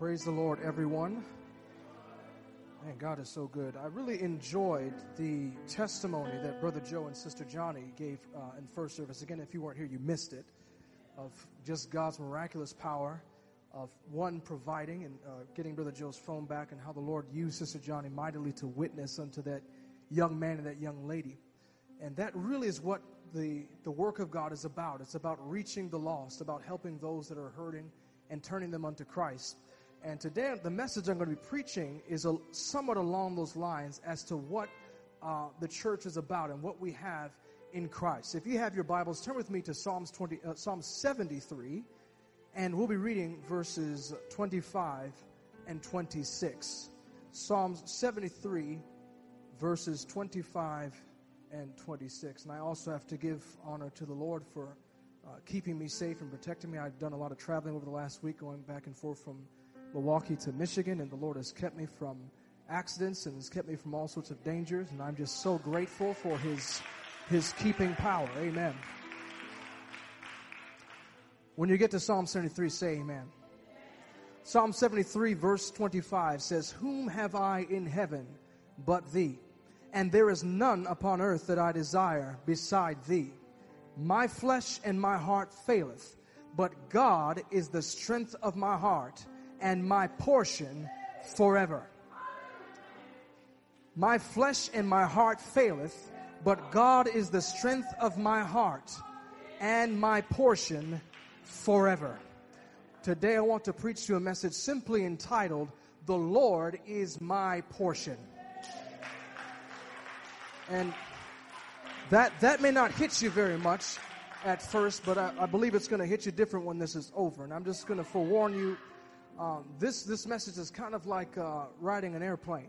Praise the Lord, everyone. Man, God is so good. I really enjoyed the testimony that Brother Joe and Sister Johnny gave uh, in first service. Again, if you weren't here, you missed it. Of just God's miraculous power, of one providing and uh, getting Brother Joe's phone back, and how the Lord used Sister Johnny mightily to witness unto that young man and that young lady. And that really is what the, the work of God is about. It's about reaching the lost, about helping those that are hurting and turning them unto Christ. And today, the message I'm going to be preaching is a, somewhat along those lines as to what uh, the church is about and what we have in Christ. If you have your Bibles, turn with me to Psalms 20, uh, Psalm 73, and we'll be reading verses 25 and 26. Psalms 73, verses 25 and 26. And I also have to give honor to the Lord for uh, keeping me safe and protecting me. I've done a lot of traveling over the last week, going back and forth from Milwaukee to Michigan, and the Lord has kept me from accidents and has kept me from all sorts of dangers. And I'm just so grateful for His His keeping power. Amen. When you get to Psalm 73, say Amen. Psalm 73, verse 25 says, Whom have I in heaven but thee? And there is none upon earth that I desire beside thee. My flesh and my heart faileth, but God is the strength of my heart and my portion forever. My flesh and my heart faileth, but God is the strength of my heart and my portion forever. Today I want to preach to you a message simply entitled, The Lord is my portion. And that, that may not hit you very much at first, but I, I believe it's going to hit you different when this is over. And I'm just going to forewarn you um, this, this message is kind of like uh, riding an airplane.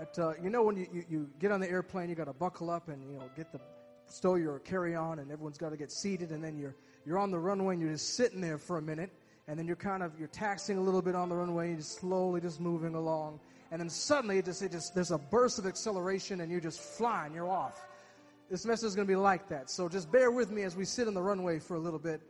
At, uh, you know, when you, you, you, get on the airplane, you got to buckle up and, you know, get the, stow your carry on, and everyone's got to get seated, and then you're, you're on the runway and you're just sitting there for a minute, and then you're kind of, you're taxing a little bit on the runway, and you're just slowly just moving along, and then suddenly it just, it just, there's a burst of acceleration, and you're just flying, you're off. This message is going to be like that. So just bear with me as we sit on the runway for a little bit,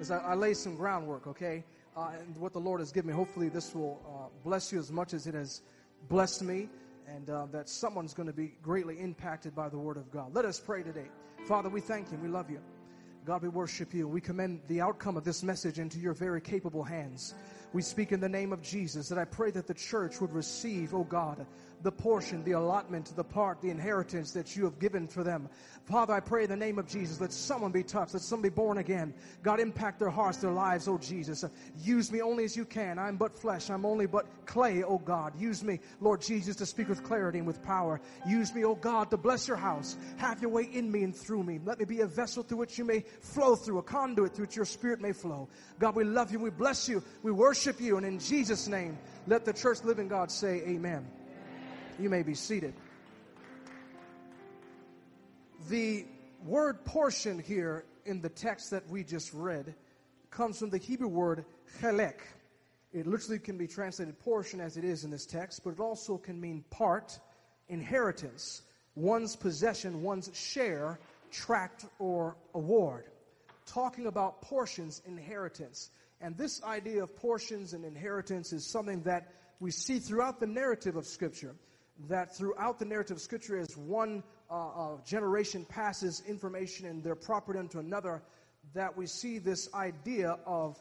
as I, I lay some groundwork, okay? Uh, and what the Lord has given me. Hopefully, this will uh, bless you as much as it has blessed me, and uh, that someone's going to be greatly impacted by the Word of God. Let us pray today. Father, we thank you. We love you. God, we worship you. We commend the outcome of this message into your very capable hands. We speak in the name of Jesus that I pray that the church would receive, oh God, the portion, the allotment, the part, the inheritance that you have given for them. Father, I pray in the name of Jesus, let someone be touched, let someone be born again. God, impact their hearts, their lives, oh Jesus. Use me only as you can. I'm but flesh. I'm only but clay, oh God. Use me, Lord Jesus, to speak with clarity and with power. Use me, oh God, to bless your house. Have your way in me and through me. Let me be a vessel through which you may flow through, a conduit through which your spirit may flow. God, we love you. We bless you. We worship you. And in Jesus' name, let the church living God say amen. You may be seated. The word portion here in the text that we just read comes from the Hebrew word chelek. It literally can be translated portion as it is in this text, but it also can mean part, inheritance, one's possession, one's share, tract, or award. Talking about portions, inheritance. And this idea of portions and inheritance is something that we see throughout the narrative of Scripture that throughout the narrative of Scripture, as one uh, uh, generation passes information and their property into another, that we see this idea of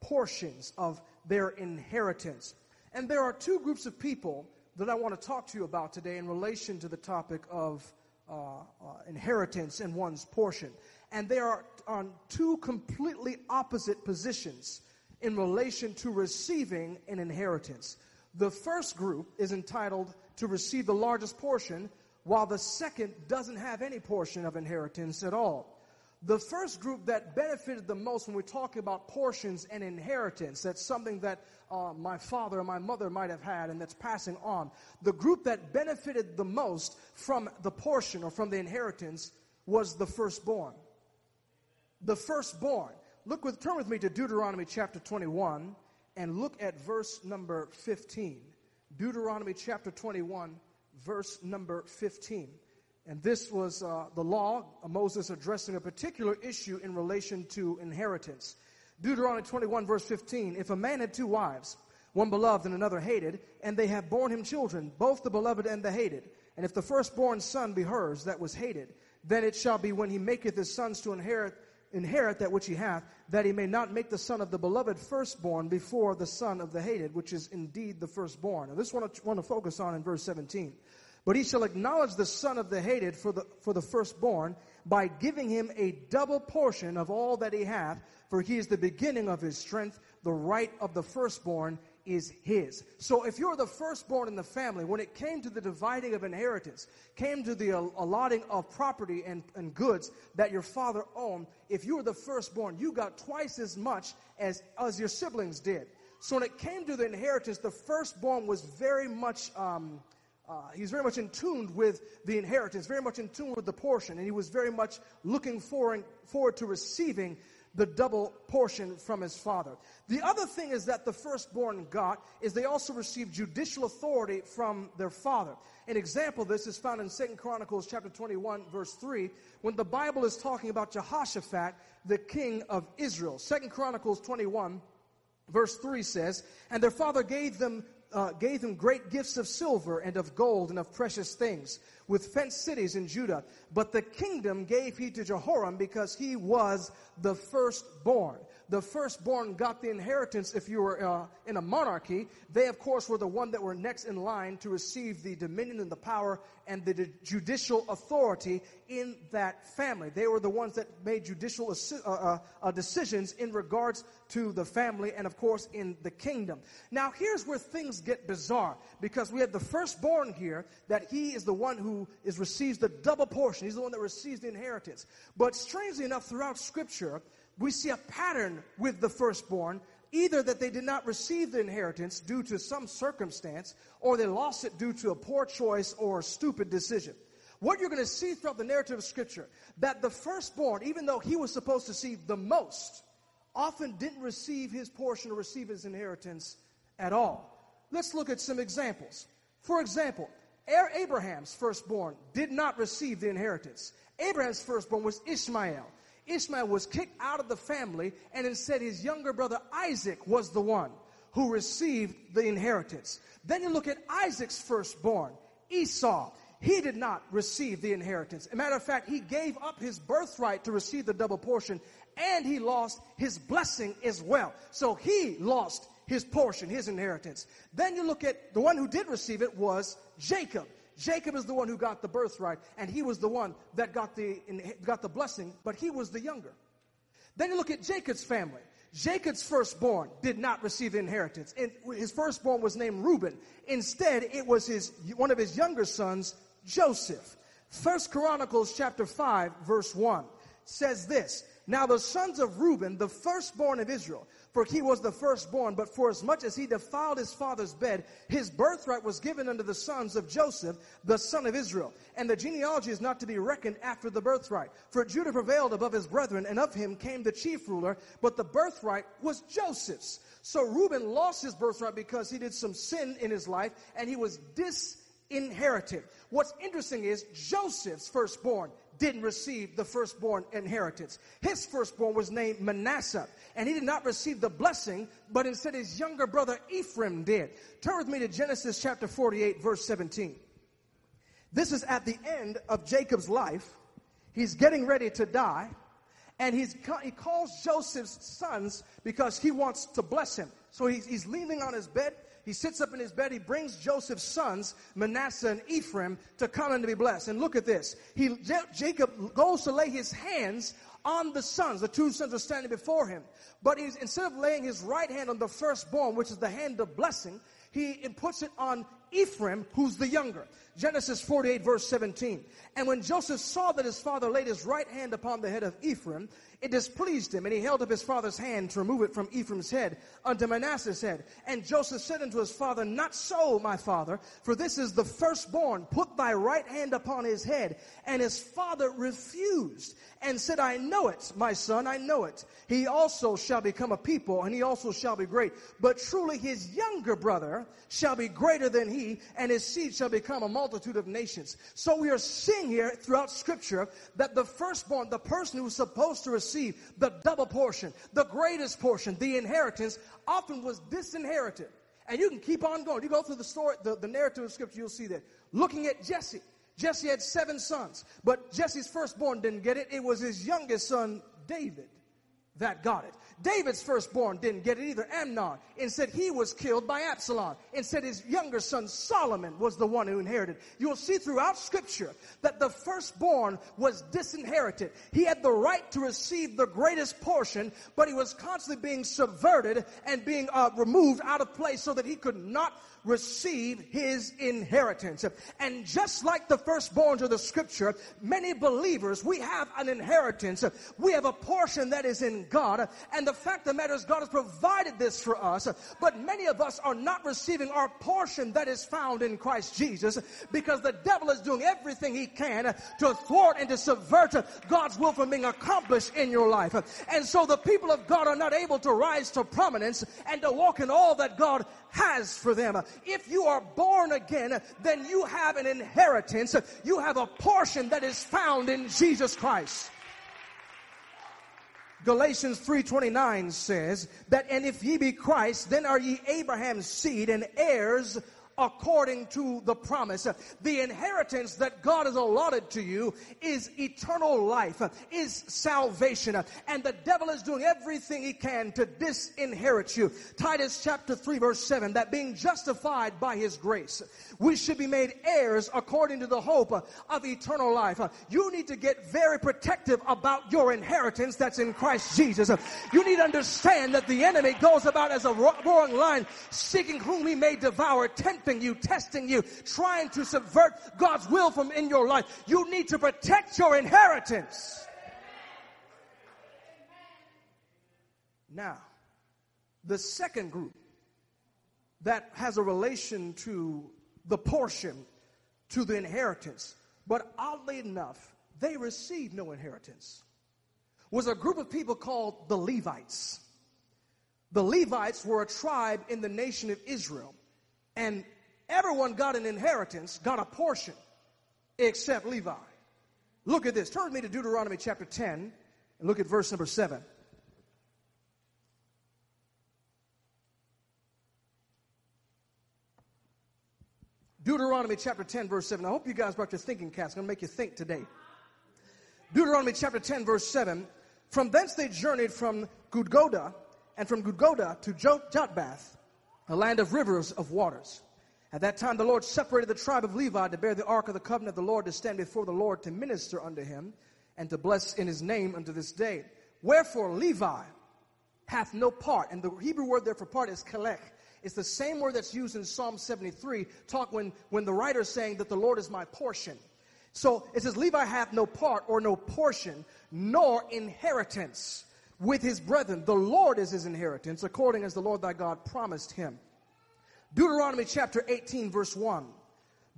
portions of their inheritance. And there are two groups of people that I want to talk to you about today in relation to the topic of uh, uh inheritance and one's portion. And they are on two completely opposite positions in relation to receiving an inheritance. The first group is entitled to receive the largest portion, while the second doesn't have any portion of inheritance at all. The first group that benefited the most when we're talking about portions and inheritance, that's something that uh, my father or my mother might have had and that's passing on. The group that benefited the most from the portion or from the inheritance was the firstborn. The firstborn. Look with, turn with me to Deuteronomy chapter 21 and look at verse number 15. Deuteronomy chapter 21, verse number 15. And this was uh, the law, Moses addressing a particular issue in relation to inheritance. Deuteronomy 21, verse 15. If a man had two wives, one beloved and another hated, and they have borne him children, both the beloved and the hated. And if the firstborn son be hers that was hated, then it shall be when he maketh his sons to inherit inherit that which he hath, that he may not make the son of the beloved firstborn before the son of the hated, which is indeed the firstborn. Now, this one I want to focus on in verse 17. But he shall acknowledge the son of the hated for the, for the firstborn by giving him a double portion of all that he hath, for he is the beginning of his strength, the right of the firstborn is his. So if you're the firstborn in the family, when it came to the dividing of inheritance, came to the allotting of property and, and goods that your father owned, if you were the firstborn, you got twice as much as, as your siblings did. So when it came to the inheritance, the firstborn was very much, um, uh, he was very much in tune with the inheritance, very much in tune with the portion, and he was very much looking forward, forward to receiving the double portion from his father. The other thing is that the firstborn got is they also received judicial authority from their father. An example of this is found in Second Chronicles chapter 21 verse 3 when the Bible is talking about Jehoshaphat, the king of Israel. Second Chronicles 21 verse 3 says, And their father gave them uh, gave them great gifts of silver and of gold and of precious things, with fenced cities in Judah. But the kingdom gave he to Jehoram because he was the firstborn the firstborn got the inheritance if you were uh, in a monarchy. They, of course, were the one that were next in line to receive the dominion and the power and the judicial authority in that family. They were the ones that made judicial uh, uh, uh, decisions in regards to the family and, of course, in the kingdom. Now, here's where things get bizarre because we have the firstborn here that he is the one who is receives the double portion. He's the one that receives the inheritance. But strangely enough, throughout Scripture, we see a pattern with the firstborn either that they did not receive the inheritance due to some circumstance, or they lost it due to a poor choice or a stupid decision. What you're going to see throughout the narrative of Scripture, that the firstborn, even though he was supposed to receive the most, often didn't receive his portion or receive his inheritance at all. Let's look at some examples. For example, Abraham's firstborn did not receive the inheritance. Abraham's firstborn was Ishmael. Ishmael was kicked out of the family, and instead his younger brother Isaac was the one who received the inheritance. Then you look at Isaac's firstborn, Esau. He did not receive the inheritance. As a matter of fact, he gave up his birthright to receive the double portion, and he lost his blessing as well. So he lost his portion, his inheritance. Then you look at the one who did receive it was Jacob. Jacob is the one who got the birthright, and he was the one that got the, got the blessing, but he was the younger. Then you look at Jacob's family. Jacob's firstborn did not receive inheritance. And his firstborn was named Reuben. Instead, it was his, one of his younger sons, Joseph. First Chronicles chapter 5, verse 1 says this. Now the sons of Reuben, the firstborn of Israel, for he was the firstborn, but for as much as he defiled his father's bed, his birthright was given unto the sons of Joseph, the son of Israel. And the genealogy is not to be reckoned after the birthright. For Judah prevailed above his brethren, and of him came the chief ruler, but the birthright was Joseph's. So Reuben lost his birthright because he did some sin in his life, and he was disinherited. What's interesting is Joseph's firstborn didn't receive the firstborn inheritance. His firstborn was named Manasseh, and he did not receive the blessing, but instead his younger brother Ephraim did. Turn with me to Genesis chapter 48, verse 17. This is at the end of Jacob's life. He's getting ready to die, and he's, he calls Joseph's sons because he wants to bless him. So he's, he's leaning on his bed, he sits up in his bed. He brings Joseph's sons, Manasseh and Ephraim, to come and to be blessed. And look at this. He, Jacob goes to lay his hands on the sons. The two sons are standing before him. But he's, instead of laying his right hand on the firstborn, which is the hand of blessing, he puts it on Ephraim, who's the younger. Genesis 48 verse 17. And when Joseph saw that his father laid his right hand upon the head of Ephraim, it displeased him, and he held up his father's hand to remove it from Ephraim's head unto Manasseh's head. And Joseph said unto his father, Not so, my father, for this is the firstborn. Put thy right hand upon his head. And his father refused and said, I know it, my son, I know it. He also shall become a people, and he also shall be great. But truly his younger brother shall be greater than he, and his seed shall become a multitude of nations. So we are seeing here throughout scripture that the firstborn, the person who was supposed to receive the double portion, the greatest portion, the inheritance, often was disinherited. And you can keep on going. You go through the story, the, the narrative of scripture, you'll see that. Looking at Jesse. Jesse had seven sons, but Jesse's firstborn didn't get it. It was his youngest son, David, that got it. David's firstborn didn't get it either, Amnon. Instead, he was killed by Absalom. Instead, his younger son Solomon was the one who inherited. You'll see throughout scripture that the firstborn was disinherited. He had the right to receive the greatest portion, but he was constantly being subverted and being uh, removed out of place so that he could not receive his inheritance. And just like the firstborns of the scripture, many believers, we have an inheritance. We have a portion that is in God. And the fact of the matter is God has provided this for us. But many of us are not receiving our portion that is found in Christ Jesus because the devil is doing everything he can to thwart and to subvert God's will from being accomplished in your life. And so the people of God are not able to rise to prominence and to walk in all that God has for them. If you are born again, then you have an inheritance. You have a portion that is found in Jesus Christ. Galatians 3:29 says that and if ye be Christ then are ye Abraham's seed and heirs according to the promise. The inheritance that God has allotted to you is eternal life, is salvation. And the devil is doing everything he can to disinherit you. Titus chapter 3 verse 7, that being justified by his grace, we should be made heirs according to the hope of eternal life. You need to get very protective about your inheritance that's in Christ Jesus. You need to understand that the enemy goes about as a roaring lion, seeking whom he may devour, tempting you, testing you, trying to subvert God's will from in your life. You need to protect your inheritance. Now, the second group that has a relation to the portion, to the inheritance, but oddly enough, they received no inheritance, was a group of people called the Levites. The Levites were a tribe in the nation of Israel, and everyone got an inheritance, got a portion, except Levi. Look at this. Turn me to Deuteronomy chapter 10 and look at verse number 7. Deuteronomy chapter 10, verse 7. I hope you guys brought your thinking caps. I'm going to make you think today. Deuteronomy chapter 10, verse 7. From thence they journeyed from Gudgoda, and from Gudgoda to Jotbath, a land of rivers of waters. At that time the Lord separated the tribe of Levi to bear the ark of the covenant of the Lord, to stand before the Lord, to minister unto him, and to bless in his name unto this day. Wherefore Levi hath no part, and the Hebrew word there for part is kelech, it's the same word that's used in Psalm 73, talk when, when the writer is saying that the Lord is my portion. So it says, Levi hath no part or no portion, nor inheritance with his brethren. The Lord is his inheritance, according as the Lord thy God promised him. Deuteronomy chapter 18, verse 1.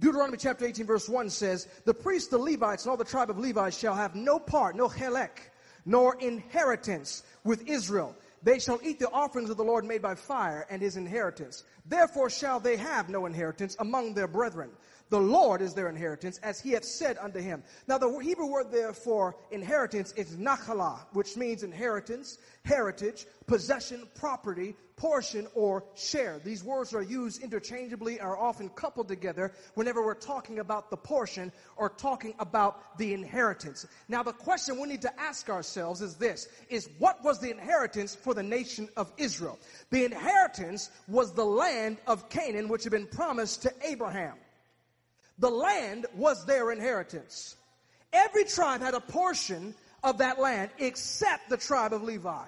Deuteronomy chapter 18, verse 1 says, The priests, the Levites, and all the tribe of Levi shall have no part, no helek, nor inheritance with Israel. They shall eat the offerings of the Lord made by fire and his inheritance. Therefore shall they have no inheritance among their brethren. The Lord is their inheritance, as he hath said unto him. Now, the Hebrew word there for inheritance is nachalah, which means inheritance, heritage, possession, property, portion, or share. These words are used interchangeably and are often coupled together whenever we're talking about the portion or talking about the inheritance. Now, the question we need to ask ourselves is this, is what was the inheritance for the nation of Israel? The inheritance was the land of Canaan, which had been promised to Abraham. The land was their inheritance. Every tribe had a portion of that land except the tribe of Levi.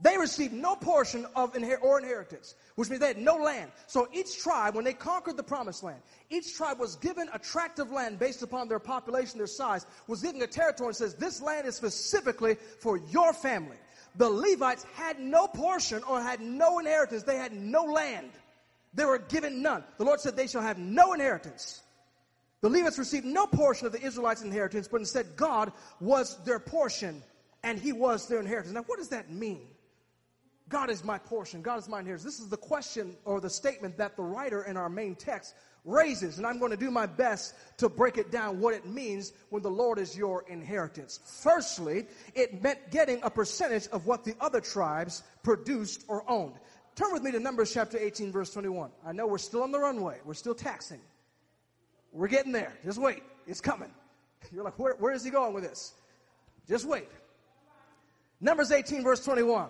They received no portion of inher- or inheritance, which means they had no land. So each tribe, when they conquered the promised land, each tribe was given a tract of land based upon their population, their size, was given a territory and says, this land is specifically for your family. The Levites had no portion or had no inheritance. They had no land. They were given none. The Lord said, They shall have no inheritance. The Levites received no portion of the Israelites' inheritance, but instead God was their portion and He was their inheritance. Now, what does that mean? God is my portion, God is my inheritance. This is the question or the statement that the writer in our main text raises, and I'm going to do my best to break it down what it means when the Lord is your inheritance. Firstly, it meant getting a percentage of what the other tribes produced or owned turn with me to Numbers chapter 18, verse 21. I know we're still on the runway, we're still taxing. We're getting there. Just wait, it's coming. You're like, where, where is he going with this? Just wait. Numbers 18, verse 21.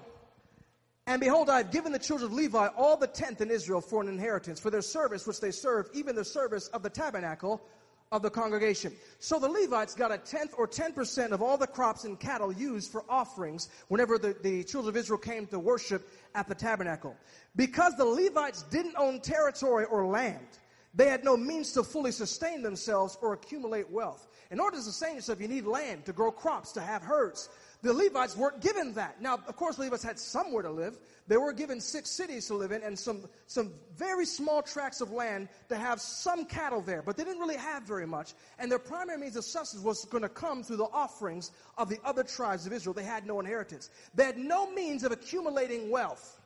And behold, I have given the children of Levi all the tenth in Israel for an inheritance, for their service which they serve, even the service of the tabernacle of the congregation. So the Levites got a tenth or ten percent of all the crops and cattle used for offerings whenever the, the children of Israel came to worship at the tabernacle. Because the Levites didn't own territory or land, they had no means to fully sustain themselves or accumulate wealth. In order to sustain yourself, you need land to grow crops, to have herds. The Levites weren't given that. Now, of course, Levites had somewhere to live. They were given six cities to live in and some, some very small tracts of land to have some cattle there, but they didn't really have very much. And their primary means of sustenance was going to come through the offerings of the other tribes of Israel. They had no inheritance. They had no means of accumulating wealth.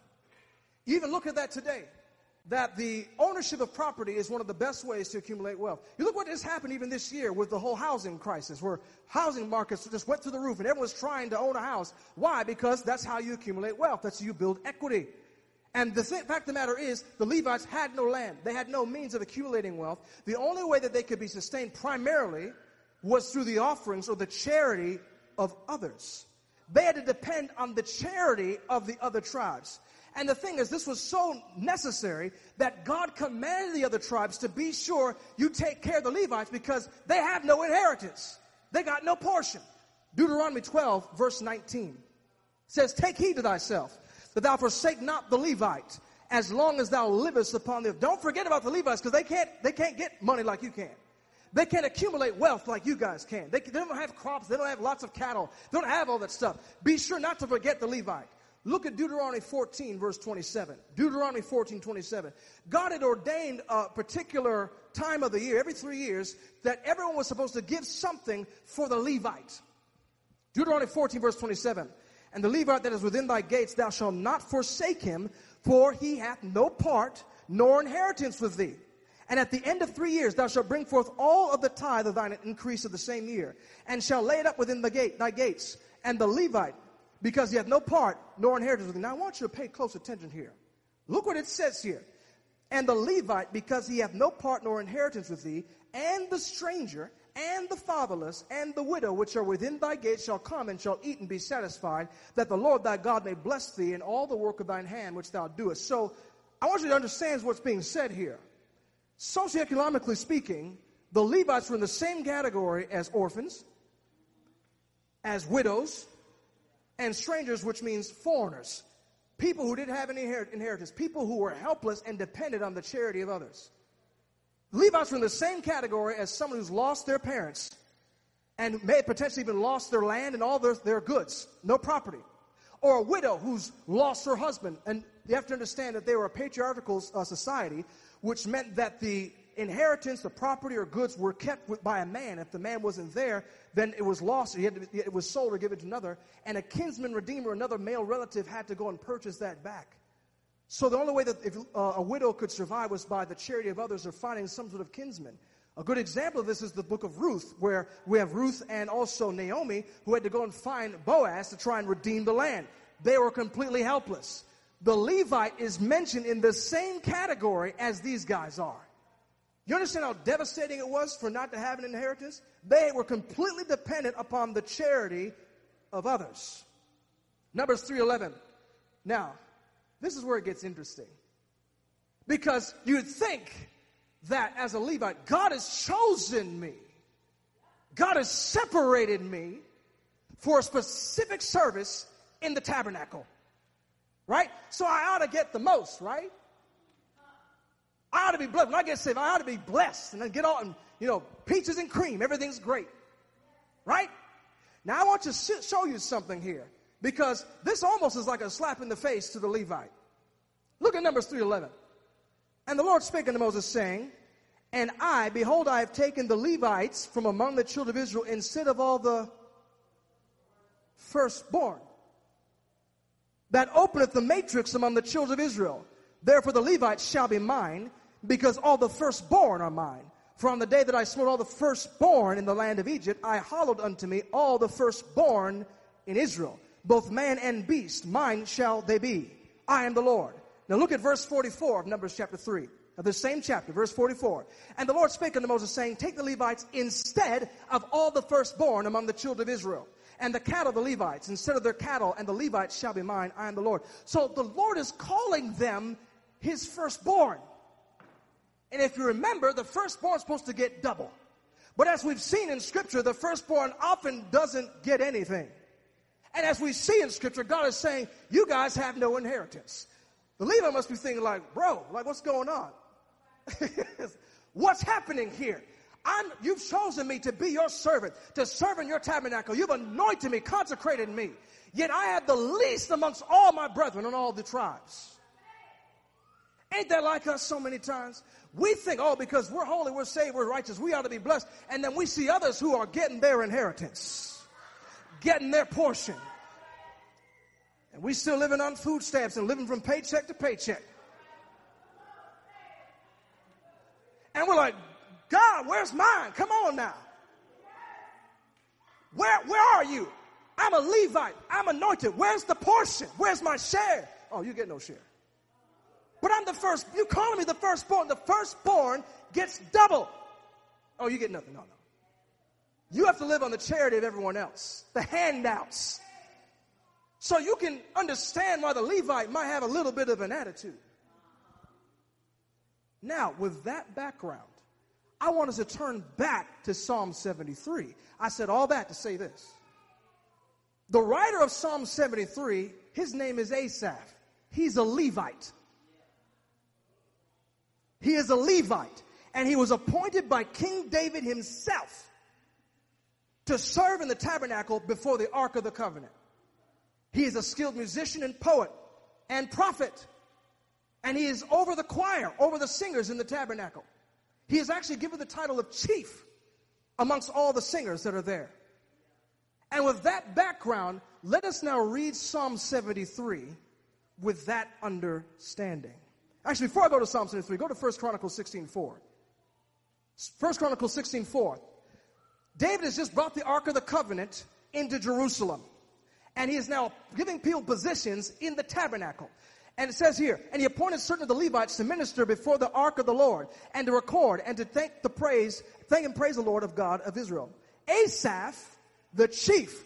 You even look at that today that the ownership of property is one of the best ways to accumulate wealth. You look what has happened even this year with the whole housing crisis, where housing markets just went through the roof and everyone's trying to own a house. Why? Because that's how you accumulate wealth. That's how you build equity. And the th- fact of the matter is, the Levites had no land. They had no means of accumulating wealth. The only way that they could be sustained primarily was through the offerings or the charity of others. They had to depend on the charity of the other tribes. And the thing is, this was so necessary that God commanded the other tribes to be sure you take care of the Levites because they have no inheritance. They got no portion. Deuteronomy 12, verse 19 says, Take heed to thyself, that thou forsake not the Levite, as long as thou livest upon the earth. Don't forget about the Levites, because they can't, they can't get money like you can. They can't accumulate wealth like you guys can. They, they don't have crops. They don't have lots of cattle. They don't have all that stuff. Be sure not to forget the Levite. Look at Deuteronomy 14, verse 27. Deuteronomy 14, 27. God had ordained a particular time of the year, every three years, that everyone was supposed to give something for the Levite. Deuteronomy 14, verse 27. And the Levite that is within thy gates, thou shalt not forsake him, for he hath no part nor inheritance with thee. And at the end of three years, thou shalt bring forth all of the tithe of thine increase of the same year, and shall lay it up within the gate, thy gates. And the Levite because he hath no part nor inheritance with thee. Now I want you to pay close attention here. Look what it says here. And the Levite, because he hath no part nor inheritance with thee, and the stranger, and the fatherless, and the widow, which are within thy gates, shall come and shall eat and be satisfied, that the Lord thy God may bless thee in all the work of thine hand which thou doest. So I want you to understand what's being said here. Socioeconomically speaking, the Levites were in the same category as orphans, as widows, and strangers, which means foreigners. People who didn't have any inheritance, people who were helpless and dependent on the charity of others. Levites were in the same category as someone who's lost their parents and may have potentially even lost their land and all their, their goods, no property. Or a widow who's lost her husband. And you have to understand that they were a patriarchal uh, society, which meant that the inheritance, the property or goods were kept with, by a man. If the man wasn't there, then it was lost. It was sold or given to another. And a kinsman redeemer, another male relative, had to go and purchase that back. So the only way that if, uh, a widow could survive was by the charity of others or finding some sort of kinsman. A good example of this is the book of Ruth, where we have Ruth and also Naomi, who had to go and find Boaz to try and redeem the land. They were completely helpless. The Levite is mentioned in the same category as these guys are. You understand how devastating it was for not to have an inheritance? They were completely dependent upon the charity of others. Numbers 3:11. Now, this is where it gets interesting. Because you'd think that as a Levite, God has chosen me. God has separated me for a specific service in the tabernacle. Right? So I ought to get the most, right? I ought to be blessed. When I get saved, I ought to be blessed and then get on, you know, peaches and cream. Everything's great. Right? Now I want to show you something here because this almost is like a slap in the face to the Levite. Look at Numbers 3:11. And the Lord spake unto Moses, saying, And I, behold, I have taken the Levites from among the children of Israel instead of all the firstborn that openeth the matrix among the children of Israel. Therefore the Levites shall be mine, because all the firstborn are mine. For on the day that I smote all the firstborn in the land of Egypt, I hallowed unto me all the firstborn in Israel, both man and beast, mine shall they be. I am the Lord. Now look at verse 44 of Numbers chapter 3 of the same chapter, verse 44. And the Lord spake unto Moses, saying, Take the Levites instead of all the firstborn among the children of Israel, and the cattle of the Levites instead of their cattle, and the Levites shall be mine. I am the Lord. So the Lord is calling them his firstborn. And if you remember, the firstborn is supposed to get double. But as we've seen in Scripture, the firstborn often doesn't get anything. And as we see in Scripture, God is saying, You guys have no inheritance. The Levite must be thinking, like, bro, like what's going on? what's happening here? I'm, you've chosen me to be your servant, to serve in your tabernacle. You've anointed me, consecrated me. Yet I had the least amongst all my brethren and all the tribes. Ain't that like us so many times? We think, oh, because we're holy, we're saved, we're righteous, we ought to be blessed. And then we see others who are getting their inheritance, getting their portion. And we still living on food stamps and living from paycheck to paycheck. And we're like, God, where's mine? Come on now. Where, where are you? I'm a Levite. I'm anointed. Where's the portion? Where's my share? Oh, you get no share. But I'm the first. You calling me the firstborn. The firstborn gets double. Oh, you get nothing. No, no. You have to live on the charity of everyone else, the handouts. So you can understand why the Levite might have a little bit of an attitude. Now, with that background, I want us to turn back to Psalm 73. I said all that to say this. The writer of Psalm 73, his name is Asaph. He's a Levite. He is a Levite, and he was appointed by King David himself to serve in the tabernacle before the Ark of the Covenant. He is a skilled musician and poet and prophet. And he is over the choir, over the singers in the tabernacle. He is actually given the title of chief amongst all the singers that are there. And with that background, let us now read Psalm 73 with that understanding. Actually, before I go to Psalm 73, go to 1 Chronicles 16 4. 1 Chronicles 16 4. David has just brought the Ark of the Covenant into Jerusalem. And he is now giving people positions in the tabernacle. And it says here, and he appointed certain of the Levites to minister before the ark of the Lord, and to record, and to thank the praise, thank and praise the Lord of God of Israel. Asaph, the chief,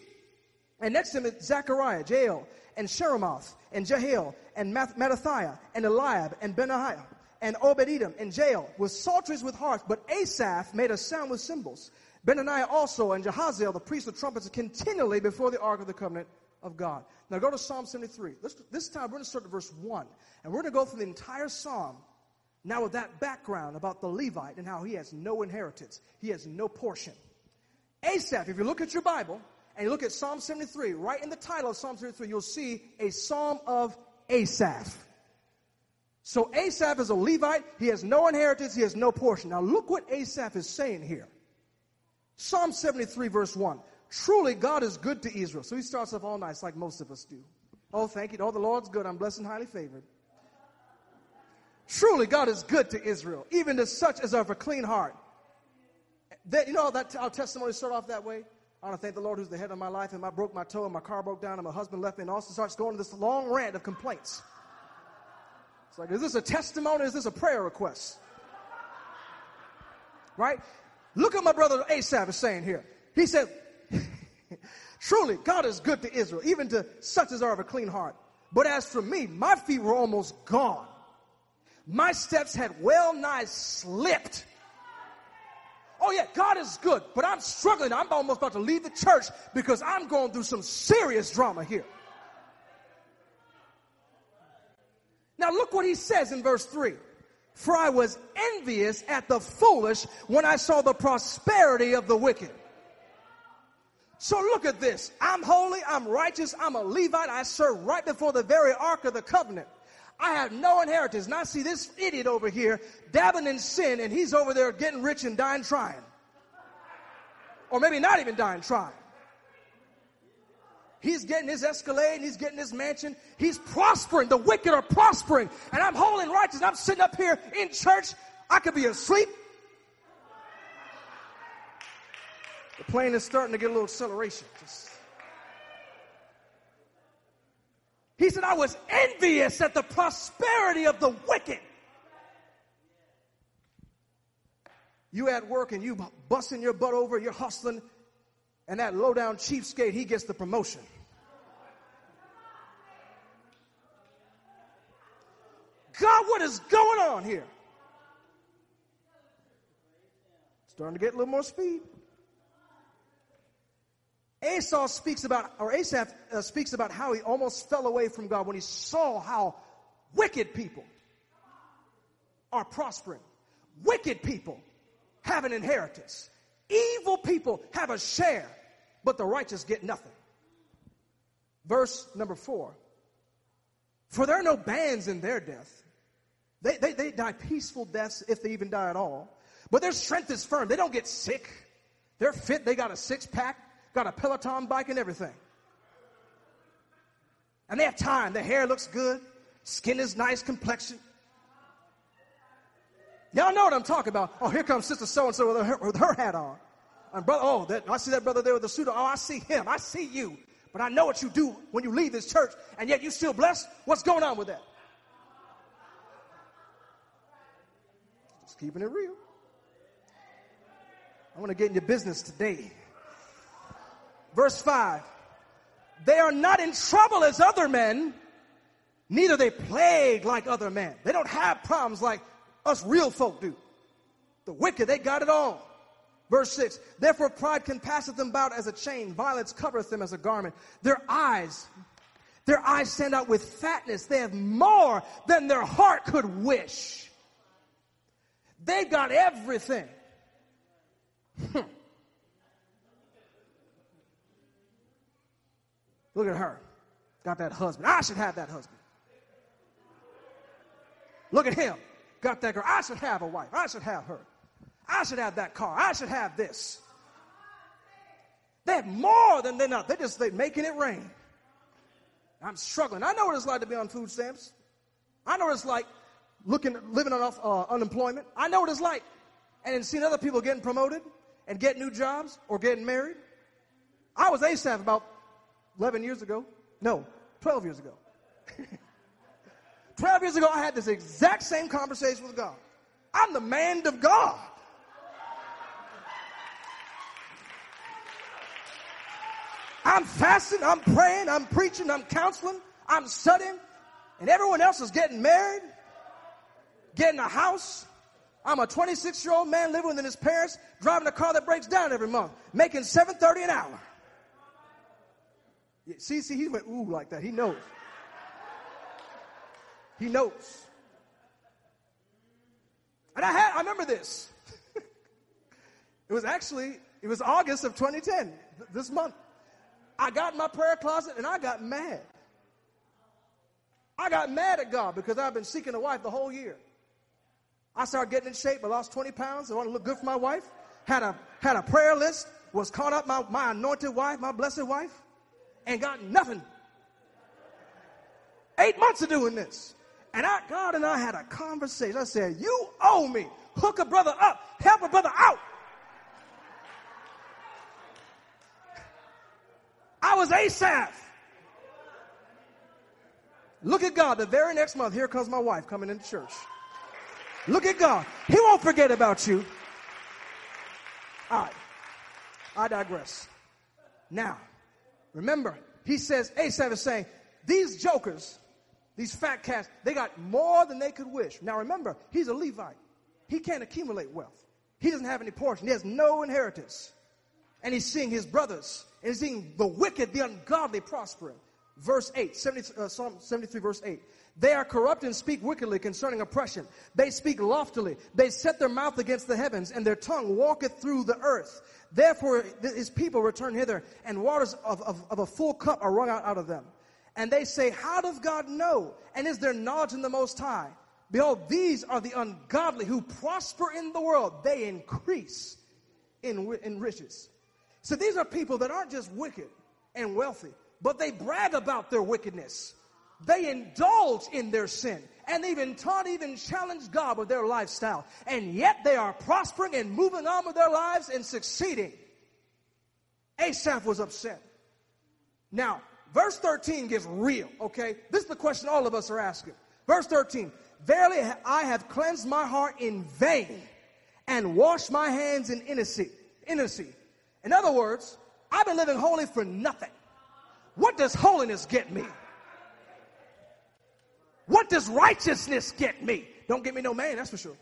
and next to him is Zechariah, Jeiel, and Sheremoth, and Jehiel, and Mattithiah, and Eliab, and Benaiah, and Obed-Edom, and Jeiel, with psalteries with harps, but Asaph made a sound with cymbals. Benaiah also, and Jahaziel, the priest with trumpets, continually before the ark of the covenant of God. Now go to Psalm 73. This, this time we're going to start at verse 1. And we're going to go through the entire psalm now with that background about the Levite and how he has no inheritance, he has no portion. Asaph, if you look at your Bible and you look at Psalm 73, right in the title of Psalm 73, you'll see a psalm of Asaph. So Asaph is a Levite, he has no inheritance, he has no portion. Now look what Asaph is saying here. Psalm 73, verse 1. Truly, God is good to Israel. So he starts off all nice, like most of us do. Oh, thank you. Oh, the Lord's good. I'm blessed and highly favored. Truly, God is good to Israel, even to such as are of a clean heart. That, you know that our testimony start off that way? I want to thank the Lord who's the head of my life, and I broke my toe, and my car broke down, and my husband left me, and also starts going to this long rant of complaints. It's like, is this a testimony? Is this a prayer request? Right? Look at my brother Asaph is saying here. He said, Truly, God is good to Israel, even to such as are of a clean heart. But as for me, my feet were almost gone. My steps had well nigh slipped. Oh yeah, God is good, but I'm struggling. I'm almost about to leave the church because I'm going through some serious drama here. Now look what he says in verse 3. For I was envious at the foolish when I saw the prosperity of the wicked. So look at this. I'm holy, I'm righteous, I'm a Levite, I serve right before the very ark of the covenant. I have no inheritance. And I see this idiot over here dabbing in sin, and he's over there getting rich and dying trying. Or maybe not even dying trying. He's getting his Escalade, and he's getting his mansion. He's prospering. The wicked are prospering. And I'm holy and righteous. I'm sitting up here in church. I could be asleep. The plane is starting to get a little acceleration. Just... He said, I was envious at the prosperity of the wicked. You at work and you busting your butt over, you're hustling, and that low down cheapskate, he gets the promotion. God, what is going on here? Starting to get a little more speed. Esau speaks about, or Asaph uh, speaks about how he almost fell away from God when he saw how wicked people are prospering. Wicked people have an inheritance. Evil people have a share, but the righteous get nothing. Verse number four. For there are no bands in their death. They, they, they die peaceful deaths if they even die at all. But their strength is firm. They don't get sick. They're fit. They got a six pack, got a Peloton bike, and everything. And they have time. Their hair looks good. Skin is nice, complexion. Y'all know what I'm talking about. Oh, here comes Sister So and so with her, hat on. And brother, oh, that, I see that brother there with the suit. Oh, I see him. I see you. But I know what you do when you leave this church, and yet you still blessed. What's going on with that? Just keeping it real. I want to get in your business today. Verse 5 They are not in trouble as other men, neither they plague like other men. They don't have problems like us real folk do. The wicked, they got it all. Verse 6 Therefore, pride compasseth them about as a chain, violence covereth them as a garment. Their eyes, their eyes stand out with fatness. They have more than their heart could wish. They've got everything. Hmm. Look at her. Got that husband. I should have that husband. Look at him. Got that girl. I should have a wife. I should have her. I should have that car. I should have this. They have more than they're not. They're just they're making it rain. I'm struggling. I know what it's like to be on food stamps. I know what it's like looking, living on uh, unemployment. I know what it's like. And then seeing other people getting promoted and getting new jobs or getting married. I was Asaph about 11 years ago. No, 12 years ago. 12 years ago, I had this exact same conversation with God. I'm the man of God. I'm fasting, I'm praying, I'm preaching, I'm counseling, I'm studying, and everyone else is getting married, getting a house. I'm a 26 year old man living with his parents, driving a car that breaks down every month, making 7.30 an hour. See, see, he went ooh like that. He knows. He knows. And I had, I remember this. it was actually, it was August of 2010, this month. I got in my prayer closet and I got mad. I got mad at God because I've been seeking a wife the whole year. I started getting in shape. I lost 20 pounds. I want to look good for my wife. Had a, had a prayer list. Was caught up my, my anointed wife, my blessed wife. And got nothing. Eight months of doing this. And I, God and I had a conversation. I said, You owe me. Hook a brother up, help a brother out. I was Asaph. Look at God. The very next month, here comes my wife coming into church. Look at God. He won't forget about you. All right. I digress. Now, remember, he says, Asaph is saying, these jokers these fat cats, they got more than they could wish. Now remember, he's a Levite. He can't accumulate wealth. He doesn't have any portion. He has no inheritance. And he's seeing his brothers, and he's seeing the wicked, the ungodly prospering. Verse 8, 70, uh, Psalm 73, verse 8. They are corrupt and speak wickedly concerning oppression. They speak loftily. They set their mouth against the heavens, and their tongue walketh through the earth. Therefore, his people return hither, and waters of, of, of a full cup are wrung out, out of them and they say, How does God know? And is there knowledge in the Most High? Behold, these are the ungodly who prosper in the world. They increase in, in riches. So these are people that aren't just wicked and wealthy, but they brag about their wickedness. They indulge in their sin. And even taught, even challenged God with their lifestyle. And yet they are prospering and moving on with their lives and succeeding. Asaph was upset. Now, verse 13 gets real, okay? This is the question all of us are asking. Verse 13 Verily I have cleansed my heart in vain and washed my hands in innocency. In other words, I've been living holy for nothing. What does holiness get me? What does righteousness get me? Don't get me no man, that's for sure.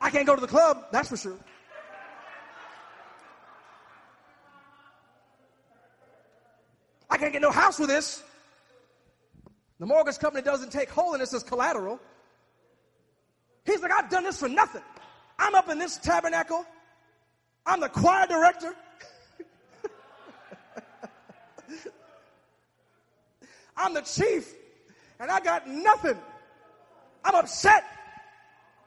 I can't go to the club, that's for sure. I can't get no house with this. The mortgage company doesn't take holiness as collateral. He's like, I've done this for nothing. I'm up in this tabernacle. I'm the choir director. I'm the chief, and I got nothing. I'm upset.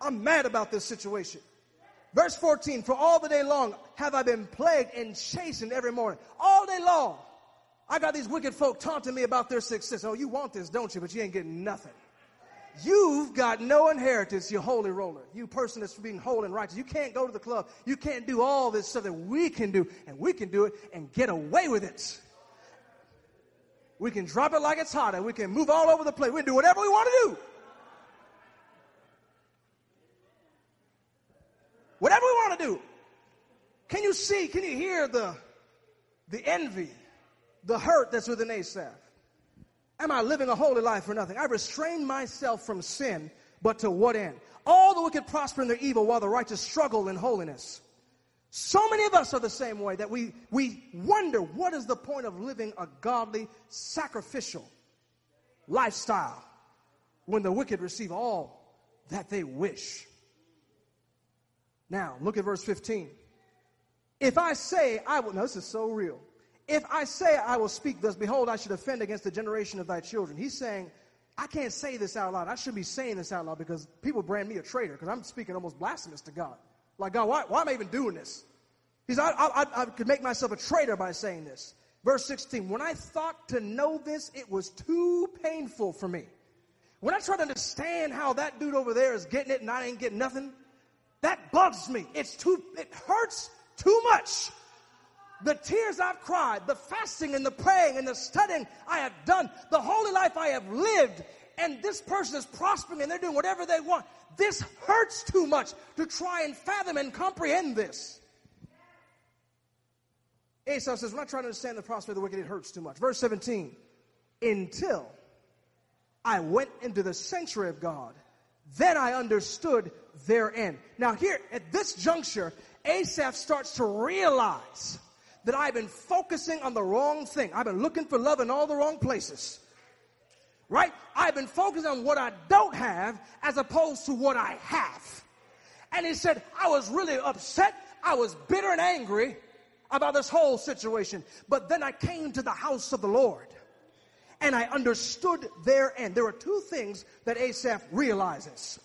I'm mad about this situation. Verse 14, for all the day long have I been plagued and chastened every morning. All day long. I got these wicked folk taunting me about their success. Oh, you want this, don't you? But you ain't getting nothing. You've got no inheritance, you holy roller. You person that's being holy and righteous. You can't go to the club. You can't do all this stuff that we can do, and we can do it and get away with it. We can drop it like it's hot, and we can move all over the place. We can do whatever we want to do. Whatever we want to do. Can you see, can you hear the, the envy the hurt that's within Asaph? Am I living a holy life for nothing? I restrain myself from sin, but to what end? All the wicked prosper in their evil while the righteous struggle in holiness. So many of us are the same way that we, we wonder what is the point of living a godly, sacrificial lifestyle when the wicked receive all that they wish. Now, look at verse 15. If I say I will, no, this is so real. If I say I will speak thus, behold, I should offend against the generation of thy children. He's saying, I can't say this out loud. I should be saying this out loud because people brand me a traitor because I'm speaking almost blasphemous to God. Like, God, why, why am I even doing this? He said, I, I, I could make myself a traitor by saying this. Verse 16, when I thought to know this, it was too painful for me. When I try to understand how that dude over there is getting it and I ain't getting nothing, that bugs me. It's too, it hurts too much the tears I've cried, the fasting and the praying and the studying I have done, the holy life I have lived, and this person is prospering and they're doing whatever they want. This hurts too much to try and fathom and comprehend this. Asaph says, When I trying to understand the prosperity of the wicked, it hurts too much. Verse 17, until I went into the sanctuary of God, then I understood their end. Now, here at this juncture, Asaph starts to realize that I've been focusing on the wrong thing. I've been looking for love in all the wrong places. Right? I've been focused on what I don't have as opposed to what I have. And he said, I was really upset. I was bitter and angry about this whole situation. But then I came to the house of the Lord and I understood their end. There are two things that Asaph realizes.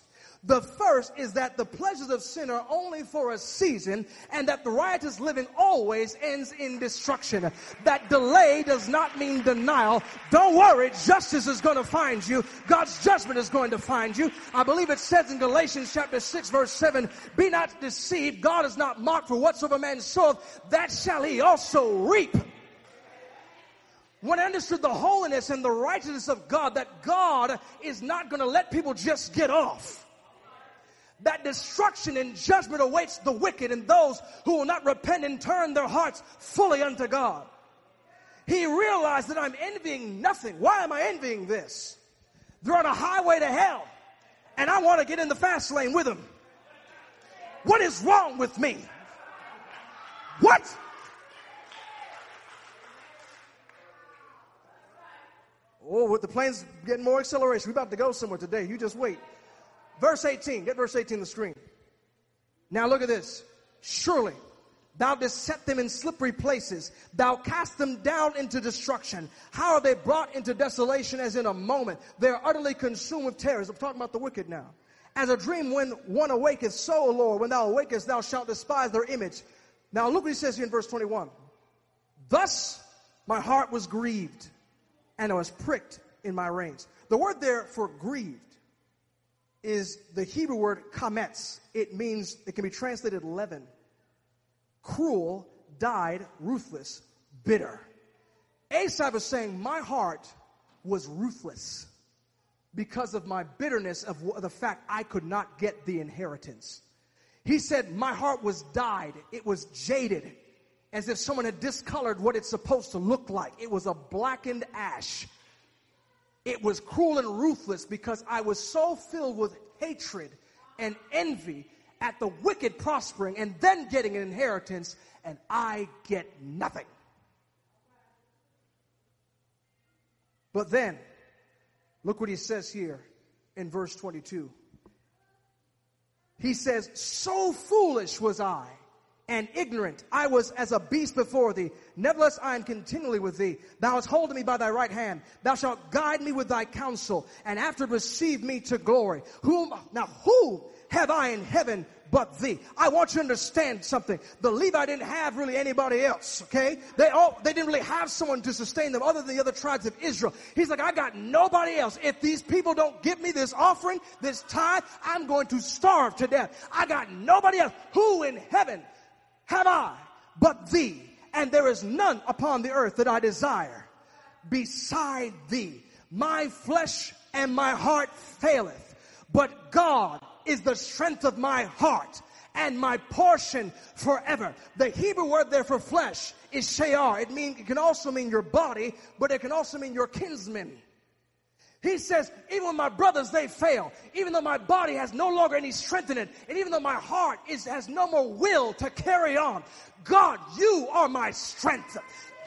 The first is that the pleasures of sin are only for a season and that the riotous living always ends in destruction. That delay does not mean denial. Don't worry, justice is going to find you. God's judgment is going to find you. I believe it says in Galatians chapter 6 verse 7, be not deceived. God is not mocked for whatsoever man soweth, that shall he also reap when I understood the holiness and the righteousness of God, that God is not going to let people just get off that destruction and judgment awaits the wicked and those who will not repent and turn their hearts fully unto God. He realized that I'm envying nothing. Why am I envying this? They're on a highway to hell, and I want to get in the fast lane with them. What is wrong with me? What? Oh, with the plane's getting more acceleration. We're about to go somewhere today. You just wait. Verse 18. Get verse 18 on the screen. Now look at this. Surely thou didst set them in slippery places. Thou cast them down into destruction. How are they brought into desolation as in a moment? They are utterly consumed with terrors. I'm talking about the wicked now. As a dream when one awaketh, so, O Lord, when thou awakest, thou shalt despise their image. Now look what he says here in verse 21. Thus my heart was grieved, and I was pricked in my reins. The word there for grieved is the Hebrew word kametz. It means, it can be translated leaven. Cruel, died, ruthless, bitter. Asaph is saying, My heart was ruthless because of my bitterness of the fact I could not get the inheritance. He said, My heart was dyed, it was jaded, as if someone had discolored what it's supposed to look like. It was a blackened ash. It was cruel and ruthless because I was so filled with hatred and envy at the wicked prospering and then getting an inheritance, and I get nothing. But then, look what he says here in verse 22. He says, So foolish was I and ignorant. I was as a beast before thee. Nevertheless, I am continually with thee. Thou hast holding me by thy right hand. Thou shalt guide me with thy counsel, and after receive me to glory. Whom, now who have I in heaven but thee. I want you to understand something. The Levi didn't have really anybody else, okay? They all, they didn't really have someone to sustain them other than the other tribes of Israel. He's like, I got nobody else. If these people don't give me this offering, this tithe, I'm going to starve to death. I got nobody else. Who in heaven have I but thee? And there is none upon the earth that I desire beside thee. My flesh and my heart faileth, but God is the strength of my heart and my portion forever. The Hebrew word there for flesh is shear. It it can also mean your body, but it can also mean your kinsman. He says, even when my brothers they fail, even though my body has no longer any strength in it, and even though my heart is has no more will to carry on, God, you are my strength.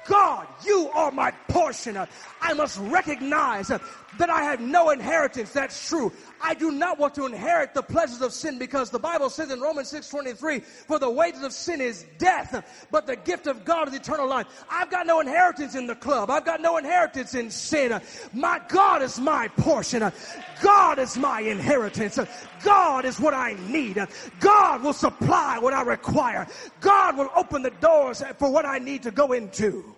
God, you are my portion. I must recognize that I have no inheritance. That's true. I do not want to inherit the pleasures of sin because the Bible says in Romans 6 23, for the wages of sin is death, but the gift of God is eternal life. I've got no inheritance in the club. I've got no inheritance in sin. My God is my portion. God is my inheritance. God is what I need. God will supply what I require. God will open the doors for what I need to go into.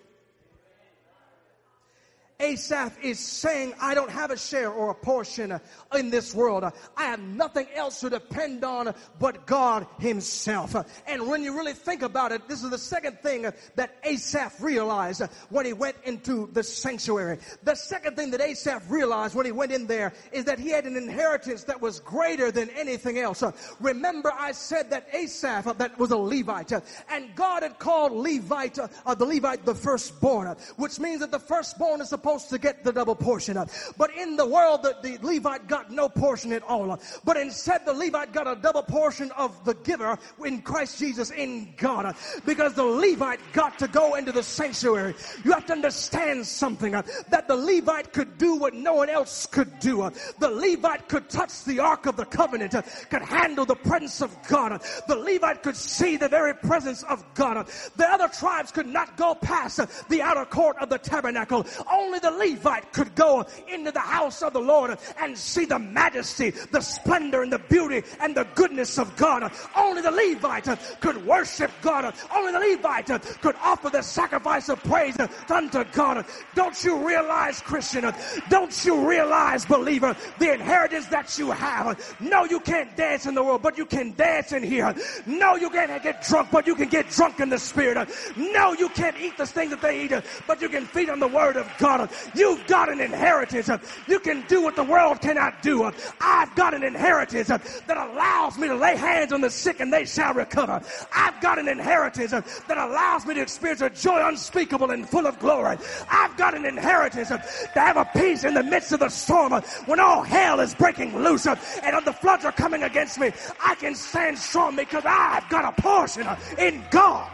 Asaph is saying, I don't have a share or a portion in this world. I have nothing else to depend on but God Himself. And when you really think about it, this is the second thing that Asaph realized when he went into the sanctuary. The second thing that Asaph realized when he went in there is that he had an inheritance that was greater than anything else. Remember, I said that Asaph, that was a Levite, and God had called Levite, uh, the Levite, the firstborn, which means that the firstborn is supposed supposed to get the double portion. Of. But in the world, the, the Levite got no portion at all. But instead, the Levite got a double portion of the giver in Christ Jesus in God. Because the Levite got to go into the sanctuary. You have to understand something uh, that the Levite could do what no one else could do. Uh, the Levite could touch the Ark of the Covenant, uh, could handle the presence of God. The Levite could see the very presence of God. The other tribes could not go past the outer court of the tabernacle. Only the Levite could go into the house of the Lord and see the majesty, the splendor, and the beauty and the goodness of God. Only the Levite could worship God. Only the Levite could offer the sacrifice of praise unto God. Don't you realize, Christian? Don't you realize, believer, the inheritance that you have? No, you can't dance in the world, but you can dance in here. No, you can't get drunk, but you can get drunk in the spirit. No, you can't eat the things that they eat, but you can feed on the word of God. You've got an inheritance. You can do what the world cannot do. I've got an inheritance that allows me to lay hands on the sick and they shall recover. I've got an inheritance that allows me to experience a joy unspeakable and full of glory. I've got an inheritance to have a peace in the midst of the storm when all hell is breaking loose and all the floods are coming against me. I can stand strong because I've got a portion in God.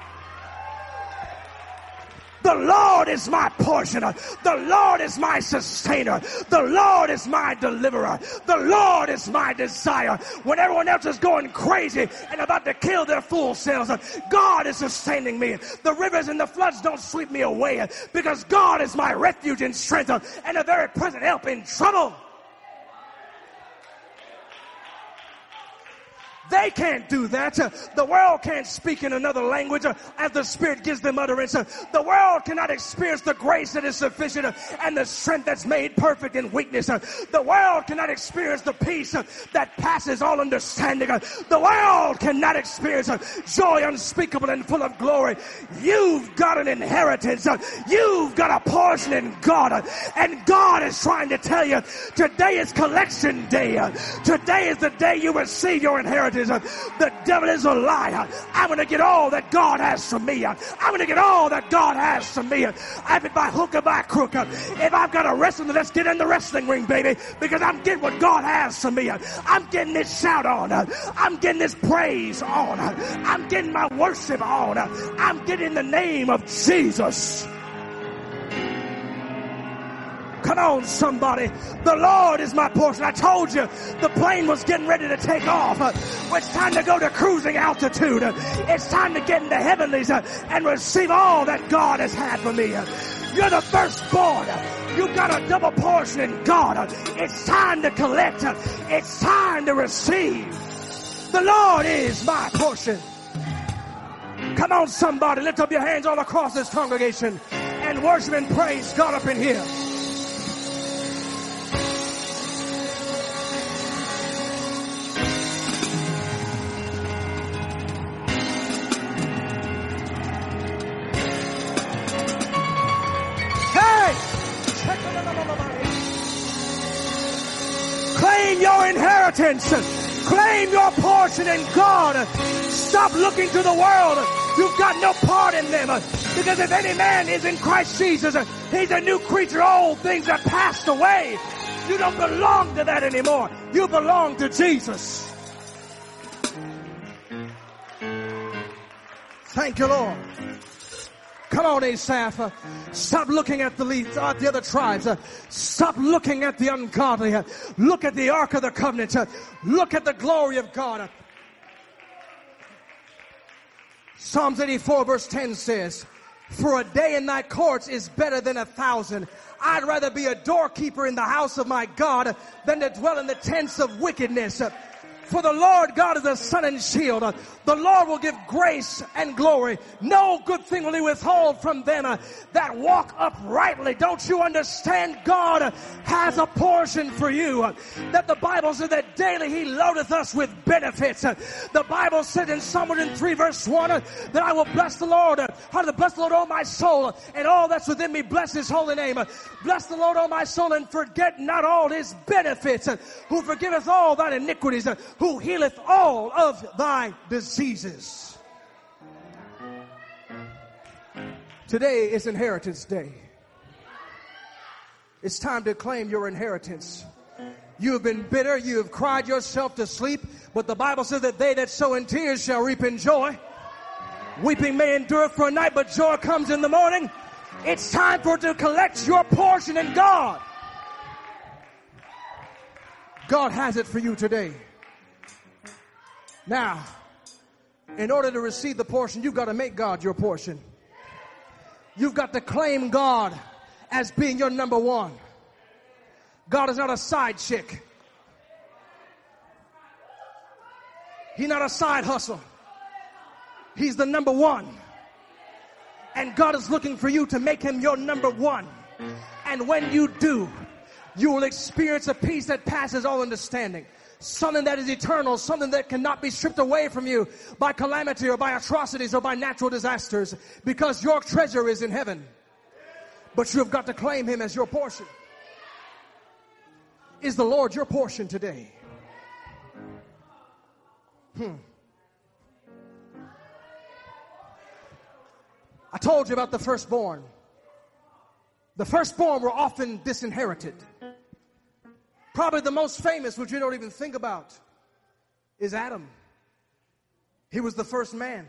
The Lord is my portion. The Lord is my sustainer. The Lord is my deliverer. The Lord is my desire. When everyone else is going crazy and about to kill their fool selves, God is sustaining me. The rivers and the floods don't sweep me away because God is my refuge and strength and a very present help in trouble. They can't do that. The world can't speak in another language as the Spirit gives them utterance. The world cannot experience the grace that is sufficient and the strength that's made perfect in weakness. The world cannot experience the peace that passes all understanding. The world cannot experience joy unspeakable and full of glory. You've got an inheritance. You've got a portion in God. And God is trying to tell you today is collection day. Today is the day you receive your inheritance. Uh, the devil is a liar. I'm going to get all that God has for me. Uh, I'm going to get all that God has for me. Uh, I've been by hook or by crook. If I've got a wrestling, let's get in the wrestling ring, baby, because I'm getting what God has for me. I'm getting this shout on. I'm getting this praise on. I'm getting my worship on. I'm getting the name of Jesus. Come on, somebody. The Lord is my portion. I told you the plane was getting ready to take off. It's time to go to cruising altitude. It's time to get into heavenlies and receive all that God has had for me. You're the firstborn. You've got a double portion in God. It's time to collect. It's time to receive. The Lord is my portion. Come on, somebody. Lift up your hands all across this congregation and worship and praise God up in here. Inheritance. Claim your portion in God. Stop looking to the world. You've got no part in them. Because if any man is in Christ Jesus, he's a new creature. Old things are passed away. You don't belong to that anymore. You belong to Jesus. Thank you, Lord. Come on, Asaph. Stop looking at the leads, uh, the other tribes. Uh, stop looking at the ungodly. Uh, look at the Ark of the Covenant. Uh, look at the glory of God. Psalms 84 verse 10 says, For a day in thy courts is better than a thousand. I'd rather be a doorkeeper in the house of my God than to dwell in the tents of wickedness. For the Lord God is a sun and shield. The Lord will give grace and glory. No good thing will he withhold from them that walk uprightly. Don't you understand? God has a portion for you. That the Bible says that daily he loadeth us with benefits. The Bible said in Psalm 103 verse 1 uh, that I will bless the Lord. How to bless the Lord, all my soul, and all that's within me. Bless his holy name. Bless the Lord, all my soul, and forget not all his benefits. Who forgiveth all thine iniquities. Who healeth all of thy diseases. Today is Inheritance Day. It's time to claim your inheritance. You have been bitter, you have cried yourself to sleep, but the Bible says that they that sow in tears shall reap in joy. Weeping may endure for a night, but joy comes in the morning. It's time for to collect your portion in God. God has it for you today. Now, in order to receive the portion, you've got to make God your portion. You've got to claim God as being your number one. God is not a side chick. He's not a side hustle. He's the number one. And God is looking for you to make him your number one. And when you do, you will experience a peace that passes all understanding something that is eternal, something that cannot be stripped away from you by calamity or by atrocities or by natural disasters because your treasure is in heaven. But you have got to claim him as your portion. Is the Lord your portion today? Hmm. I told you about the firstborn. The firstborn were often disinherited. Probably the most famous, which you don't even think about, is Adam. He was the first man,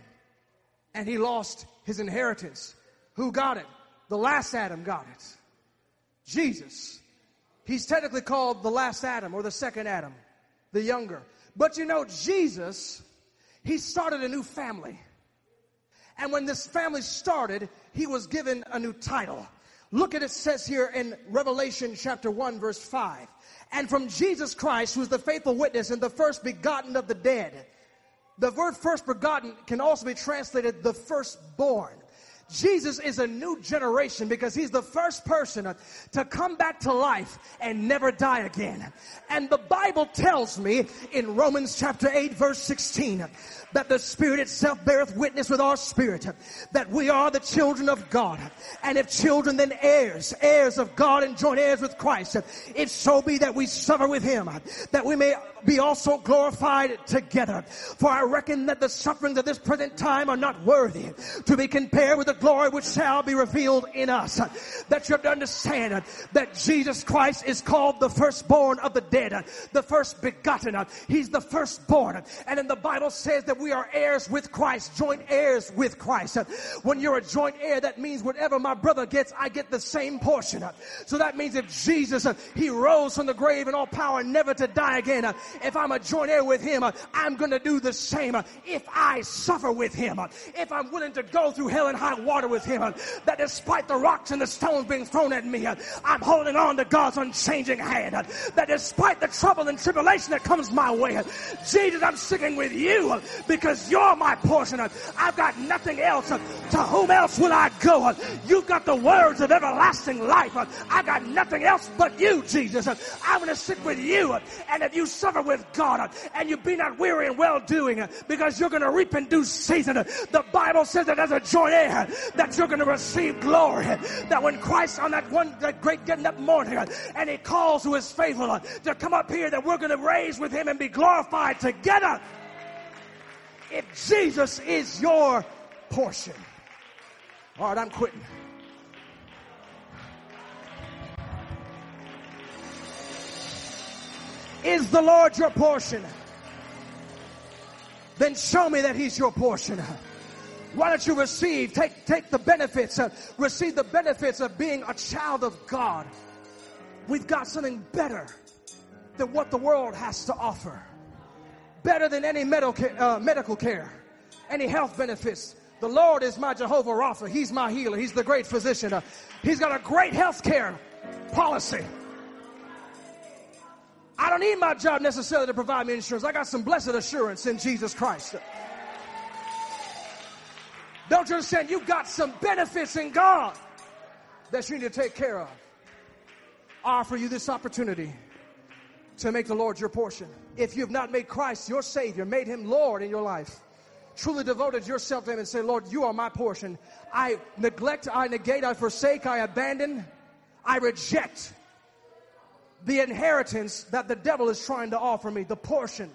and he lost his inheritance. Who got it? The last Adam got it. Jesus. He's technically called the last Adam or the second Adam, the younger. But you know, Jesus, he started a new family. And when this family started, he was given a new title. Look at it says here in Revelation chapter 1 verse 5 and from Jesus Christ, who is the faithful witness and the first begotten of the dead. The word first begotten can also be translated the firstborn. Jesus is a new generation because he's the first person to come back to life and never die again. And the Bible tells me in Romans chapter 8 verse 16 that the Spirit itself beareth witness with our spirit that we are the children of God. And if children, then heirs, heirs of God and joint heirs with Christ. If so be that we suffer with him, that we may be also glorified together. For I reckon that the sufferings of this present time are not worthy to be compared with the glory which shall be revealed in us. That you have to understand that Jesus Christ is called the firstborn of the dead, the first begotten. He's the firstborn. And then the Bible says that we are heirs with Christ, joint heirs with Christ. When you're a joint heir, that means whatever my brother gets, I get the same portion. So that means if Jesus, he rose from the grave in all power, never to die again, if I'm a joint heir with him, I'm going to do the same. If I suffer with him, if I'm willing to go through hell and high water with him, that despite the rocks and the stones being thrown at me, I'm holding on to God's unchanging hand. That despite the trouble and tribulation that comes my way, Jesus, I'm sticking with you because you're my portion. I've got nothing else. To whom else will I go? You've got the words of everlasting life. I've got nothing else but you, Jesus. I'm going to stick with you. And if you suffer with God and you be not weary in well doing because you're going to reap in due season. The Bible says that as a joint heir that you're going to receive glory. That when Christ on that one that great getting up morning and he calls who is faithful to come up here that we're going to raise with him and be glorified together. If Jesus is your portion. All right, I'm quitting. Is the Lord your portion? Then show me that He's your portion. Why don't you receive, take, take the benefits, receive the benefits of being a child of God? We've got something better than what the world has to offer. Better than any medical, uh, medical care, any health benefits. The Lord is my Jehovah Rapha. He's my healer. He's the great physician. Uh, he's got a great health care policy. I don't need my job necessarily to provide me insurance. I got some blessed assurance in Jesus Christ. Don't you understand? You've got some benefits in God that you need to take care of. I offer you this opportunity to make the Lord your portion. If you have not made Christ your Savior, made Him Lord in your life, truly devoted yourself to Him and say, Lord, you are my portion. I neglect, I negate, I forsake, I abandon, I reject the inheritance that the devil is trying to offer me, the portion.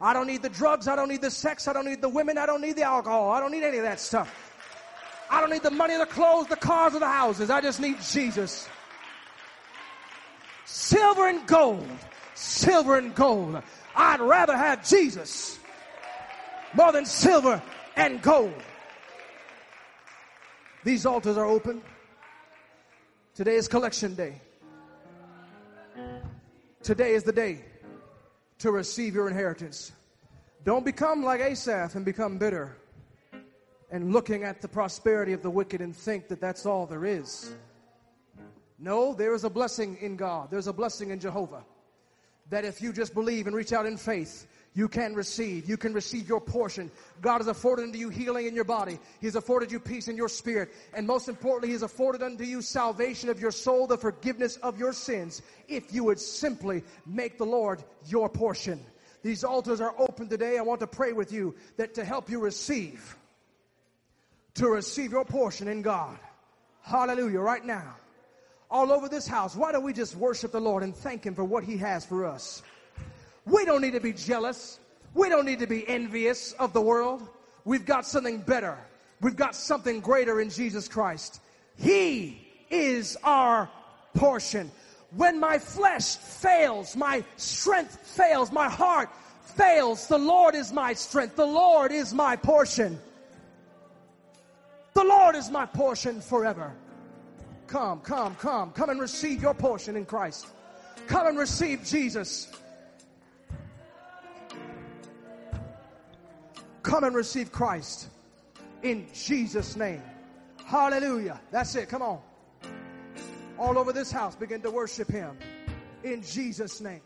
I don't need the drugs, I don't need the sex, I don't need the women, I don't need the alcohol, I don't need any of that stuff. I don't need the money, the clothes, the cars, or the houses. I just need Jesus. Silver and gold, silver and gold. I'd rather have Jesus more than silver and gold. These altars are open. Today is collection day. Today is the day to receive your inheritance. Don't become like Asaph and become bitter and looking at the prosperity of the wicked and think that that's all there is. No, there is a blessing in God. There's a blessing in Jehovah. That if you just believe and reach out in faith, you can receive. You can receive your portion. God has afforded unto you healing in your body. He has afforded you peace in your spirit. And most importantly, He has afforded unto you salvation of your soul, the forgiveness of your sins, if you would simply make the Lord your portion. These altars are open today. I want to pray with you that to help you receive, to receive your portion in God. Hallelujah. Right now. All over this house, why don't we just worship the Lord and thank Him for what He has for us? We don't need to be jealous. We don't need to be envious of the world. We've got something better. We've got something greater in Jesus Christ. He is our portion. When my flesh fails, my strength fails, my heart fails, the Lord is my strength. The Lord is my portion. The Lord is my portion forever. Come, come, come. Come and receive your portion in Christ. Come and receive Jesus. Come and receive Christ in Jesus' name. Hallelujah. That's it. Come on. All over this house, begin to worship Him in Jesus' name.